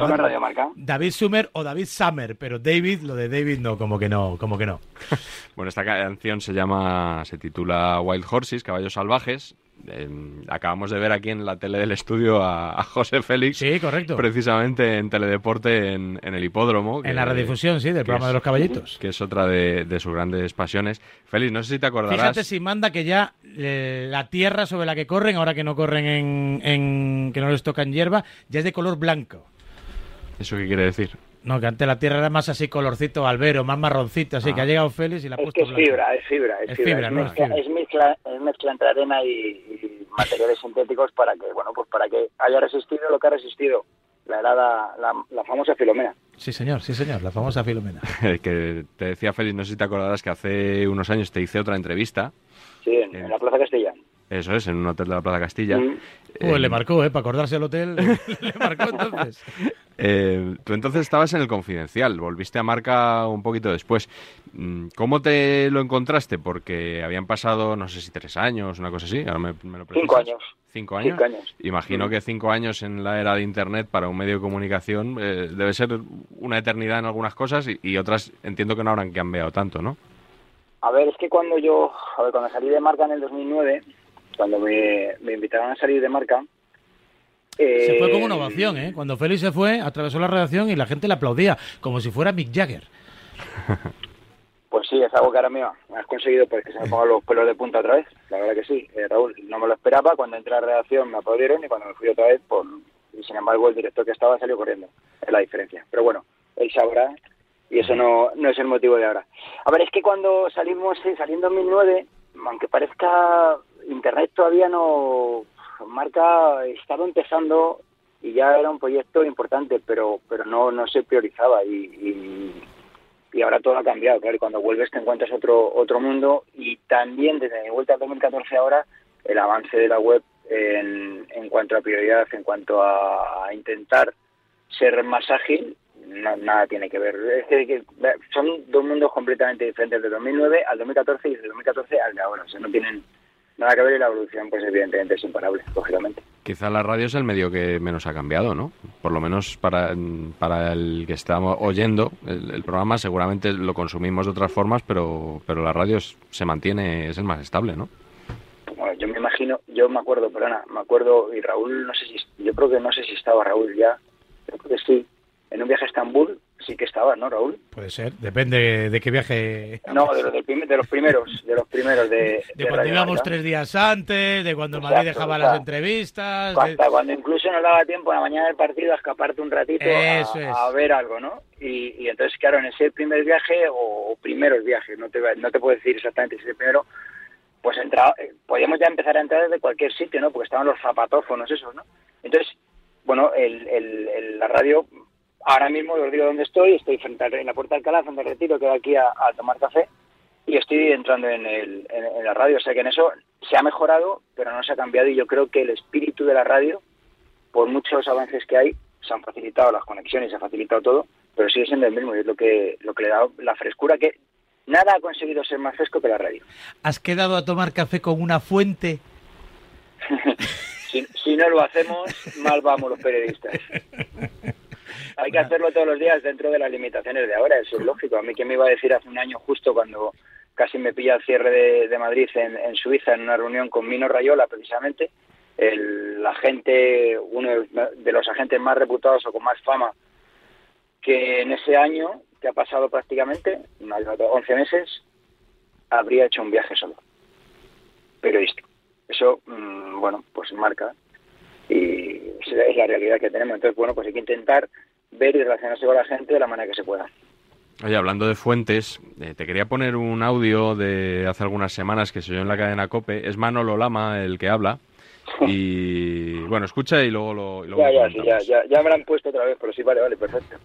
David Summer o David Summer, pero David, lo de David no, como que no, como que no. Bueno, esta canción se llama, se titula Wild Horses, Caballos Salvajes. Eh, acabamos de ver aquí en la tele del estudio a, a José Félix. Sí, correcto. Precisamente en Teledeporte, en, en el hipódromo. En la redifusión, sí, del programa es- de los caballitos. Que es otra de, de sus grandes pasiones. Félix, no sé si te acordarás. Fíjate si manda que ya eh, la tierra sobre la que corren, ahora que no corren en, en- que no les tocan hierba, ya es de color blanco. ¿Eso qué quiere decir? No, que antes la tierra era más así colorcito albero, más marroncito, así que ha llegado Félix y la ha Es puesto que es fibra, es fibra, es, Es fibra. fibra, es, ¿no? mezcla, Es fibra. es mezcla- es mezcla entre arena y, y materiales sintéticos para que, bueno, pues para que haya resistido lo que ha resistido la helada, la, la famosa Filomena. Sí, señor, sí, señor, la famosa Filomena. que te decía Félix, no sé si te acordarás que hace unos años te hice otra entrevista. Sí, en, en la Plaza Castilla. Eso es, en un hotel de la Plaza Castilla. Mm. Pues le marcó, ¿eh? Para acordarse del hotel, le marcó entonces. Eh, tú entonces estabas en el Confidencial, volviste a Marca un poquito después. Mm, ¿Cómo te lo encontraste? Porque habían pasado, no sé si tres años, una cosa así. Ahora me, me lo Cinco años. ¿Cinco años? Cinco años. Imagino Mm. que cinco años en la era de Internet para un medio de comunicación eh, debe ser una eternidad en algunas cosas y, y otras entiendo que no habrán cambiado tanto, ¿no? A ver, es que cuando yo, a ver, cuando salí de marca en el 2009, cuando me, me invitaron a salir de marca, Se fue eh, una ovación, ¿eh? Cuando Félix se fue, atravesó la redacción y la gente le aplaudía, como si fuera Mick Jagger. Pues sí, es algo que ahora mismo has conseguido pues que se me pongan los pelos de punta otra vez. La verdad que sí, Eh, Raúl, no me lo esperaba. Cuando entré a la redacción me aplaudieron y cuando me fui otra vez, pues, y sin embargo el director que estaba salió corriendo. Es la diferencia. Pero bueno, él sabrá y eso no, no es el motivo de ahora. A ver, es que cuando salimos, sí, saliendo en 2009, aunque parezca Internet todavía no... Marca estaba empezando y ya era un proyecto importante, pero pero no no se priorizaba y, y, ahora todo ha cambiado, claro, y cuando vuelves te encuentras otro otro mundo y también desde mi vuelta al 2014 ahora el avance de la web en, en cuanto a prioridad, en cuanto a intentar ser más ágil, no- nada tiene que ver. Es que, son dos mundos completamente diferentes, del 2009 al 2014 y del 2014 al de ahora, o sea, no tienen nada que ver y la evolución pues evidentemente es imparable, lógicamente. Quizá la radio es el medio que menos ha cambiado, ¿no? Por lo menos para, para el que estamos oyendo el, el programa, seguramente lo consumimos de otras formas, pero, pero la radio es- se mantiene, es el más estable, ¿no? Bueno, yo me imagino, yo me acuerdo, perdona, me acuerdo, y Raúl, no sé si, yo creo que no sé si estaba Raúl ya, yo creo que sí, en un viaje a Estambul sí que estaba, ¿no, Raúl? Puede ser, depende de qué viaje. No, de prim- de los primeros, de los primeros de, De cuando Radio íbamos Marca. tres días antes, de cuando Exacto, Madrid dejaba o sea, las entrevistas. de- Hasta cuando incluso nos daba tiempo en la mañana del partido a escaparte un ratito a, ver algo, ¿no? Y, y entonces, claro, en ese primer viaje o, o primeros viajes, no te, no te puedo decir exactamente si es el primero, pues entraba, eh, podíamos ya empezar a entrar desde cualquier sitio, ¿no? Porque estaban los zapatófonos esos, ¿no? Entonces, bueno, el, el- el- la radio, ahora mismo os digo dónde estoy, estoy frente al- en la Puerta de Alcalá, al Retiro, que va aquí a, a tomar café, y estoy entrando en, el, en, en la radio, o sea que en eso se ha mejorado, pero no se ha cambiado, y yo creo que el espíritu de la radio, por muchos avances que hay, se han facilitado las conexiones, se ha facilitado todo, pero sigue siendo el mismo, y es lo que, lo que le da la frescura que nada ha conseguido ser más fresco que la radio. ¿Has quedado a tomar café con una fuente? Si, si no lo hacemos, mal vamos los periodistas. Hay que hacerlo todos los días dentro de las limitaciones de ahora, eso es lógico. A mí, ¿quién me iba a decir hace un año justo cuando casi me pilla el cierre de, de Madrid en, en Suiza en una reunión con Mino Rayola, precisamente, el agente, uno de los agentes más reputados o con más fama que en ese año, que ha pasado prácticamente, unos 11 meses, habría hecho un viaje solo. Periodista. Eso, mm, bueno, pues marca y es la realidad que tenemos. Entonces, bueno, pues hay que intentar ver y relacionarse con la gente de la manera que se pueda. Oye, hablando de fuentes, eh, te quería poner un audio de hace algunas semanas que se oyó en la cadena COPE. Es Manolo Lama el que habla. Y bueno, escucha y luego lo, y luego Ya, lo ya, sí, ya, ya, ya me la han puesto otra vez, pero sí, vale, vale, perfecto.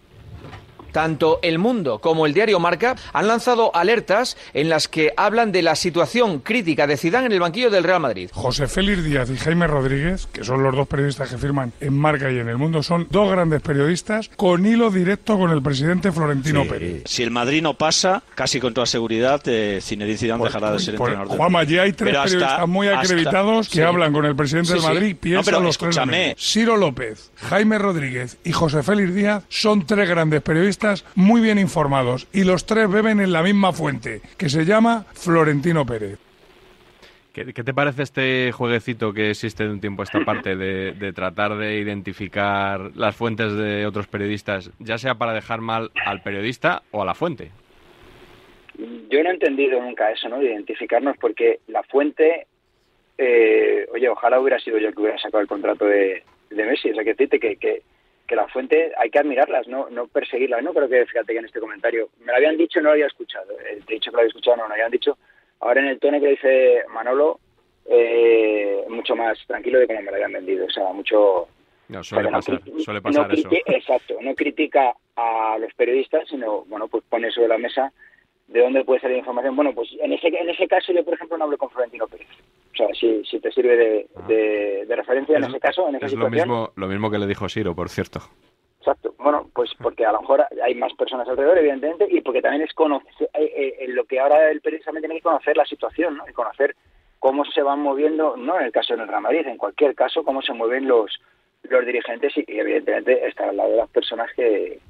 Tanto El Mundo como el diario Marca han lanzado alertas en las que hablan de la situación crítica de Zidane en el banquillo del Real Madrid. José Félix Díaz y Jaime Rodríguez, que son los dos periodistas que firman en Marca y en El Mundo, son dos grandes periodistas con hilo directo con el presidente Florentino Sí. Pérez. Si el Madrid no pasa, casi con toda seguridad, eh, Zinedine Zidane dejará de ser Por- entrenador Juanma, Madrid. ya hay tres hasta- periodistas muy hasta- acreditados que sí. hablan con el presidente Sí, del sí. Madrid, No, piensan pero los tres. Ciro López, Jaime Rodríguez y José Félix Díaz son tres grandes periodistas muy bien informados y los tres beben en la misma fuente, que se llama Florentino Pérez. ¿Qué, qué te parece este jueguecito que existe de un tiempo a esta parte de, de tratar de identificar las fuentes de otros periodistas, ya sea para dejar mal al periodista o a la fuente? Yo no he entendido nunca eso, ¿no? De identificarnos, porque la fuente, eh, oye, ojalá hubiera sido yo el que hubiera sacado el contrato de, de Messi. O sea, que que, que, que la fuente hay que admirarlas, no, no perseguirlas. No creo que, fíjate que en este comentario, me lo habían dicho, no lo había escuchado. Eh, Te he dicho que lo había escuchado, no, lo habían dicho. Ahora en el tono que dice Manolo, eh, mucho más tranquilo de cómo me lo habían vendido. O sea, mucho, No, suele no pasar, suele no pasar eso. Exacto, no critica a los periodistas, sino, bueno, pues pone sobre la mesa de dónde puede salir información. Bueno, pues en ese, en ese caso yo, por ejemplo, no hablo con Florentino Pérez. O sea, si, si te sirve de, de- de referencia en Es- ese caso, en esa Es lo situación. mismo, lo mismo que le dijo Siro, por cierto. Exacto. Bueno, pues porque a lo mejor hay más personas alrededor, evidentemente, y porque también es conocer, eh, eh, en lo que ahora el periodista también tiene que conocer la situación, ¿no? Y conocer cómo se van moviendo, no en el caso del Real Madrid, en cualquier caso, cómo se mueven los los dirigentes y, y, evidentemente estar al lado de las personas que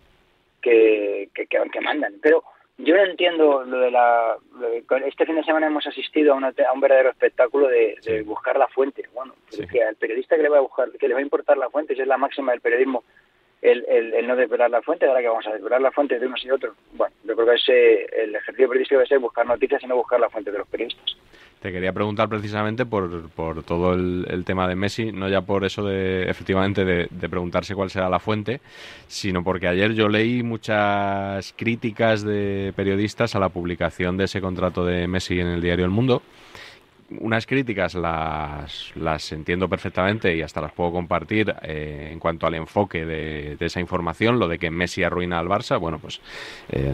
que, que, que, que mandan. Pero yo no entiendo lo de la... lo de- este fin de semana hemos asistido a, una- a un verdadero espectáculo de, de buscar la fuente. Bueno, es que al periodista que le va a buscar, que le va a importar la fuente, esa es la máxima del periodismo, el, el, el no desvelar la fuente, ahora que vamos a desvelar la fuente de unos y otros. Bueno, yo creo que ese, el ejercicio periodístico debe ser buscar noticias y no buscar la fuente de los periodistas. Te quería preguntar precisamente por, por todo el, tema de Messi, no ya por eso de, efectivamente, de, de preguntarse cuál será la fuente, sino porque ayer yo leí muchas críticas de periodistas a la publicación de ese contrato de Messi en el diario El Mundo. Unas críticas las, las entiendo perfectamente y hasta las puedo compartir eh, en cuanto al enfoque de, de esa información, lo de que Messi arruina al Barça, bueno, pues eh,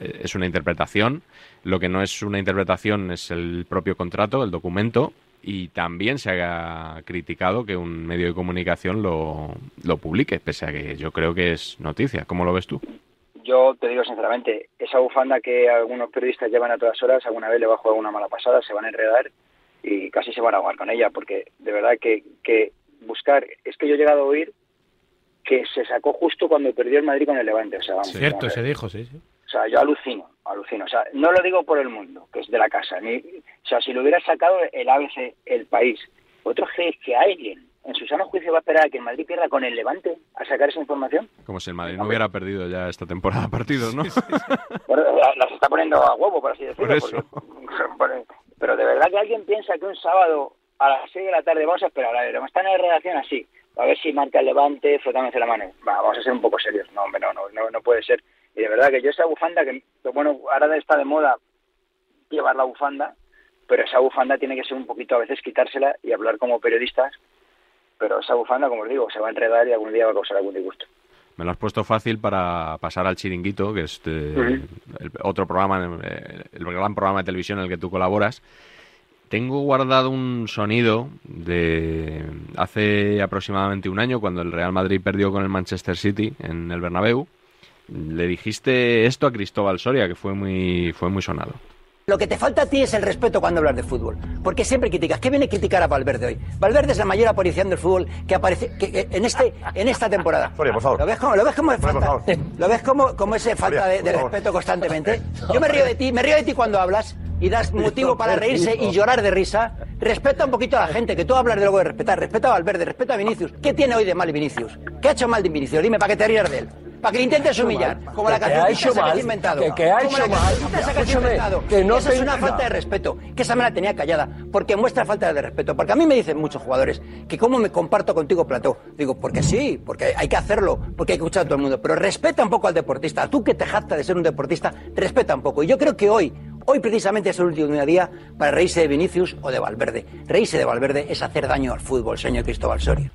es una interpretación. Lo que no es una interpretación es el propio contrato, el documento, y también se ha criticado que un medio de comunicación lo, lo publique, pese a que yo creo que es noticia. ¿Cómo lo ves tú? Yo te digo sinceramente, esa bufanda que algunos periodistas llevan a todas horas, alguna vez le va a jugar una mala pasada, se van a enredar y casi se van a ahogar con ella, porque de verdad que, que buscar, es que yo he llegado a oír que se sacó justo cuando perdió el Madrid con el Levante, o sea, vamos, Cierto, se dijo, sí, sí. O sea, yo alucino, alucino. O sea, no lo digo por el mundo, que es de la casa. Ni, o sea, si lo hubiera sacado el ABC, el país, ¿otro crees que alguien en su sano juicio va a esperar a que el Madrid pierda con el Levante a sacar esa información? Como si el Madrid no hubiera perdido ya esta temporada partidos, ¿no? Las está poniendo a huevo, por así decirlo. Por eso. porque- pero de verdad que alguien piensa que un sábado a las 6 de la tarde vamos a esperar, a ver, vamos a estar en la redacción así, a ver si marca el levante, frotándose la mano. Va, vamos a ser un poco serios. No, hombre, no, no, no, no puede ser. Y de verdad que yo esa bufanda, que bueno, ahora está de moda llevar la bufanda, pero esa bufanda tiene que ser un poquito a veces quitársela y hablar como periodistas, pero esa bufanda, como os digo, se va a enredar y algún día va a causar algún disgusto. Me lo has puesto fácil para pasar al Chiringuito, que es eh, el otro programa, eh, el gran programa de televisión en el que tú colaboras. Tengo guardado un sonido de hace aproximadamente un año, cuando el Real Madrid perdió con el Manchester City en el Bernabéu. Le dijiste esto a Cristóbal Soria, que fue muy, fue muy sonado. Lo que te falta a ti es el respeto cuando hablas de fútbol. Porque siempre criticas. ¿Qué viene a criticar a Valverde hoy? Valverde es la mayor aparición del fútbol que aparece que- que en, este, en esta temporada. Soria, por favor. ¿Lo ves como, lo ves como, Soria, falta-. ¿Lo ves como, como ese falta Soria, de, respeto constantemente? Yo me río de ti, me río de ti cuando hablas y das motivo para reírse y llorar de risa. Respeta un poquito a la gente, que tú hablas de luego de respetar. Respeta a Valverde, respeta a Vinicius. ¿Qué tiene hoy de mal Vinicius? ¿Qué ha hecho mal de Vinicius? Dime, para que te rías de él. Para que le intentes humillar. Como la Que- que hecho que mal, has inventado. que- que ha Como la hecho mal. que has inventado. que no Esa es una falta de respeto, que esa me la tenía callada, porque muestra falta de respeto. Porque a mí me dicen muchos jugadores que cómo me comparto contigo plató. Digo, porque sí, porque hay que hacerlo, porque hay que escuchar a todo el mundo. Pero respeta un poco al deportista. Tú que te jactas de ser un deportista, respeta un poco. Y yo creo que hoy, hoy precisamente es el último día para reírse de Vinicius o de Valverde. Reírse de Valverde es hacer daño al fútbol, señor Cristóbal Soria.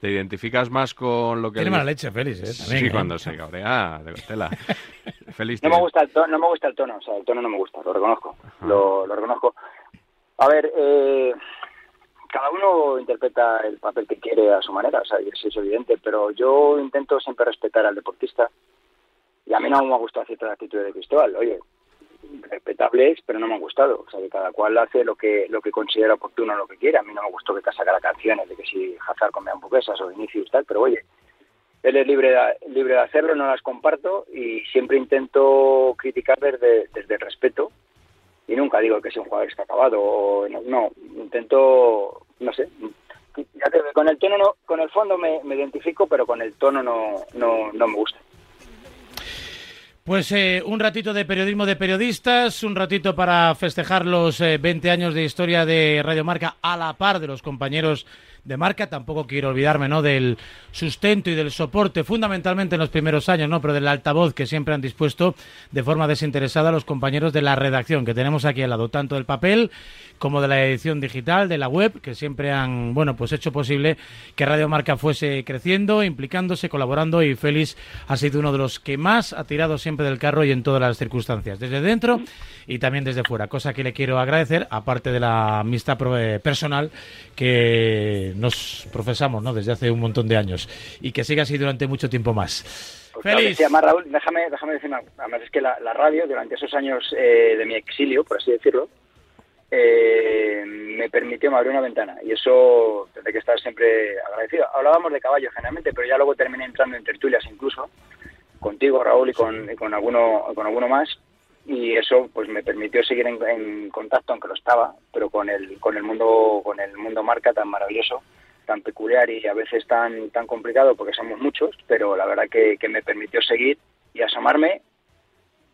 ¿Te identificas más con lo que... Tiene le- mala leche, Félix, ¿eh? También, sí, ¿eh? cuando se cabrea, de tela. Félix, No me gusta el tono, no me gusta el tono, o sea, el tono no me gusta, lo reconozco, lo, lo reconozco. A ver, eh, cada uno interpreta el papel que quiere a su manera, o sea, eso es evidente, pero yo intento siempre respetar al deportista y a mí no me ha gustado ciertas actitudes de Cristóbal, oye, respetables, pero no me han gustado, o sea, que cada cual hace lo que lo que considera oportuno, lo que quiere, a mí no me gustó que sacara canciones de que si Hazard comía hamburguesas o Vinicius tal, pero oye, él es libre de, libre de hacerlo, no las comparto y siempre intento criticar desde, desde el respeto. Y nunca digo que sea un jugador está acabado o no, no, intento, no sé, ya te con el tono, no, con el fondo me, me identifico, pero con el tono no, no, no me gusta. Pues eh, un ratito de periodismo de periodistas, un ratito para festejar los eh, 20 años de historia de Radio Marca a la par de los compañeros de marca. Tampoco quiero olvidarme ¿no? del sustento y del soporte, fundamentalmente en los primeros años, ¿no? pero del altavoz que siempre han dispuesto de forma desinteresada los compañeros de la redacción que tenemos aquí al lado, tanto del papel como de la edición digital, de la web, que siempre han bueno pues hecho posible que Radio Marca fuese creciendo, implicándose, colaborando y Félix ha sido uno de los que más ha tirado siempre del carro y en todas las circunstancias, desde dentro y también desde fuera, cosa que le quiero agradecer, aparte de la amistad eh, personal que nos profesamos ¿no? desde hace un montón de años y que siga así durante mucho tiempo más. Pues claro Félix. sí, además, Raúl, déjame, déjame decir Además, es que la, la radio, durante esos años eh, de mi exilio, por así decirlo, eh, me permitió, me abrió una ventana. Y eso tendré que estar siempre agradecido. Hablábamos de caballos generalmente, pero ya luego terminé entrando en tertulias incluso, contigo, Raúl, y con, y con, alguno, con alguno más. Y eso pues me permitió seguir en, contacto, aunque lo estaba, pero con el, con el mundo, con el mundo marca tan maravilloso tan peculiar y a veces tan tan complicado porque somos muchos, pero la verdad que, que me permitió seguir y asomarme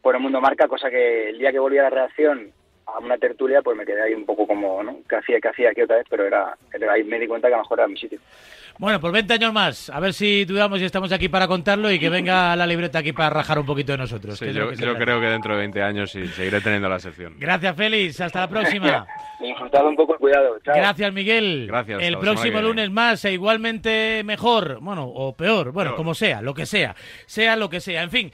por el mundo marca, cosa que el día que volví a la redacción a una tertulia, pues me quedé ahí un poco como, ¿no? ¿Qué hacía, qué hacía aquí otra vez? Pero era, era- ahí me di cuenta que a lo mejor era mi sitio. Bueno, pues 20 años más. A ver si dudamos y estamos aquí para contarlo y que venga la libreta aquí para rajar un poquito de nosotros. Sí, yo yo creo que dentro de 20 años sí, seguiré teniendo la sección. Gracias, Félix. Hasta la próxima. Disfrutad un poco, cuidado. Chao. Gracias, Miguel. Gracias, El próximo lunes más e igualmente mejor, bueno, o peor, bueno, como sea, lo que sea. Sea lo que sea. En fin,